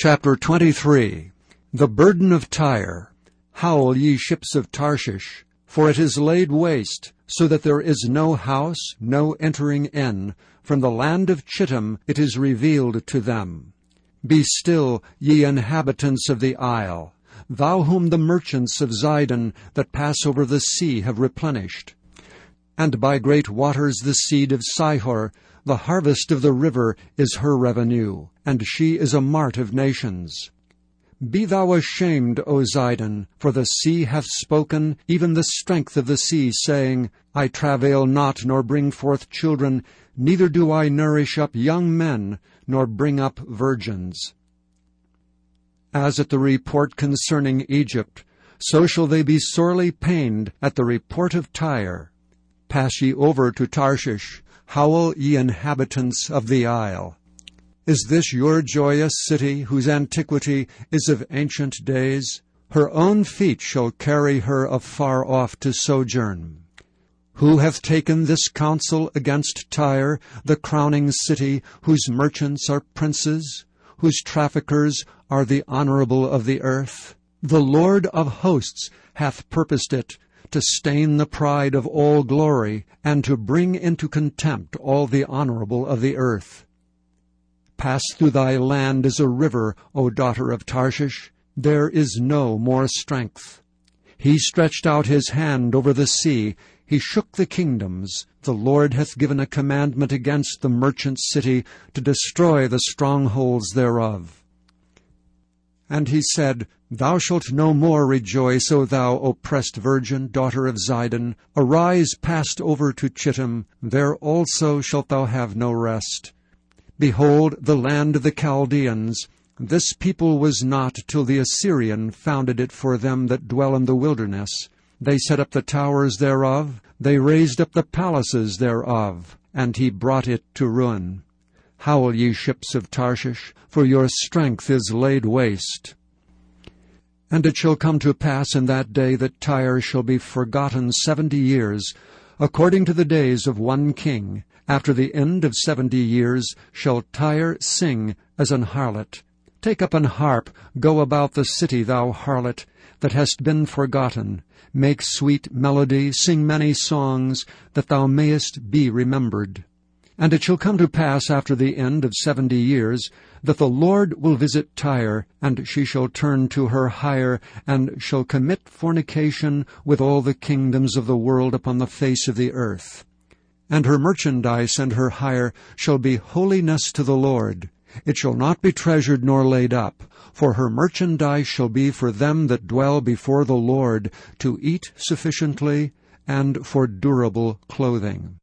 Chapter 23 The burden of Tyre. Howl, ye ships of Tarshish, for it is laid waste, so that there is no house, no entering in. From the land of Chittim it is revealed to them. Be still, ye inhabitants of the isle, thou whom the merchants of Zidon that pass over the sea have replenished. And by great waters the seed of Sihor, the harvest of the river, is her revenue, and she is a mart of nations. Be thou ashamed, O Zidon, for the sea hath spoken, even the strength of the sea, saying, I travail not, nor bring forth children, neither do I nourish up young men, nor bring up virgins. As at the report concerning Egypt, so shall they be sorely pained at the report of Tyre. Pass ye over to Tarshish, howl ye inhabitants of the isle. Is this your joyous city, whose antiquity is of ancient days? Her own feet shall carry her afar off to sojourn. Who hath taken this counsel against Tyre, the crowning city, whose merchants are princes, whose traffickers are the honorable of the earth? The Lord of hosts hath purposed it, to stain the pride of all glory, and to bring into contempt all the honorable of the earth. Pass through thy land as a river, O daughter of Tarshish. There is no more strength. He stretched out his hand over the sea. He shook the kingdoms. The Lord hath given a commandment against the merchant city to destroy the strongholds thereof. And he said, Thou shalt no more rejoice, O thou oppressed virgin, daughter of Zidon. Arise, pass over to Chittim. There also shalt thou have no rest. Behold, the land of the Chaldeans. This people was not till the Assyrian founded it for them that dwell in the wilderness. They set up the towers thereof, they raised up the palaces thereof, and he brought it to ruin. Howl, ye ships of Tarshish, for your strength is laid waste. And it shall come to pass in that day that Tyre shall be forgotten seventy years, according to the days of one king, after the end of seventy years shall Tyre sing as an harlot. Take up an harp, go about the city, thou harlot, that hast been forgotten. Make sweet melody, sing many songs, that thou mayest be remembered. And it shall come to pass after the end of seventy years, that the Lord will visit Tyre, and she shall turn to her hire, and shall commit fornication with all the kingdoms of the world upon the face of the earth. And her merchandise and her hire shall be holiness to the Lord. It shall not be treasured nor laid up, for her merchandise shall be for them that dwell before the Lord, to eat sufficiently, and for durable clothing.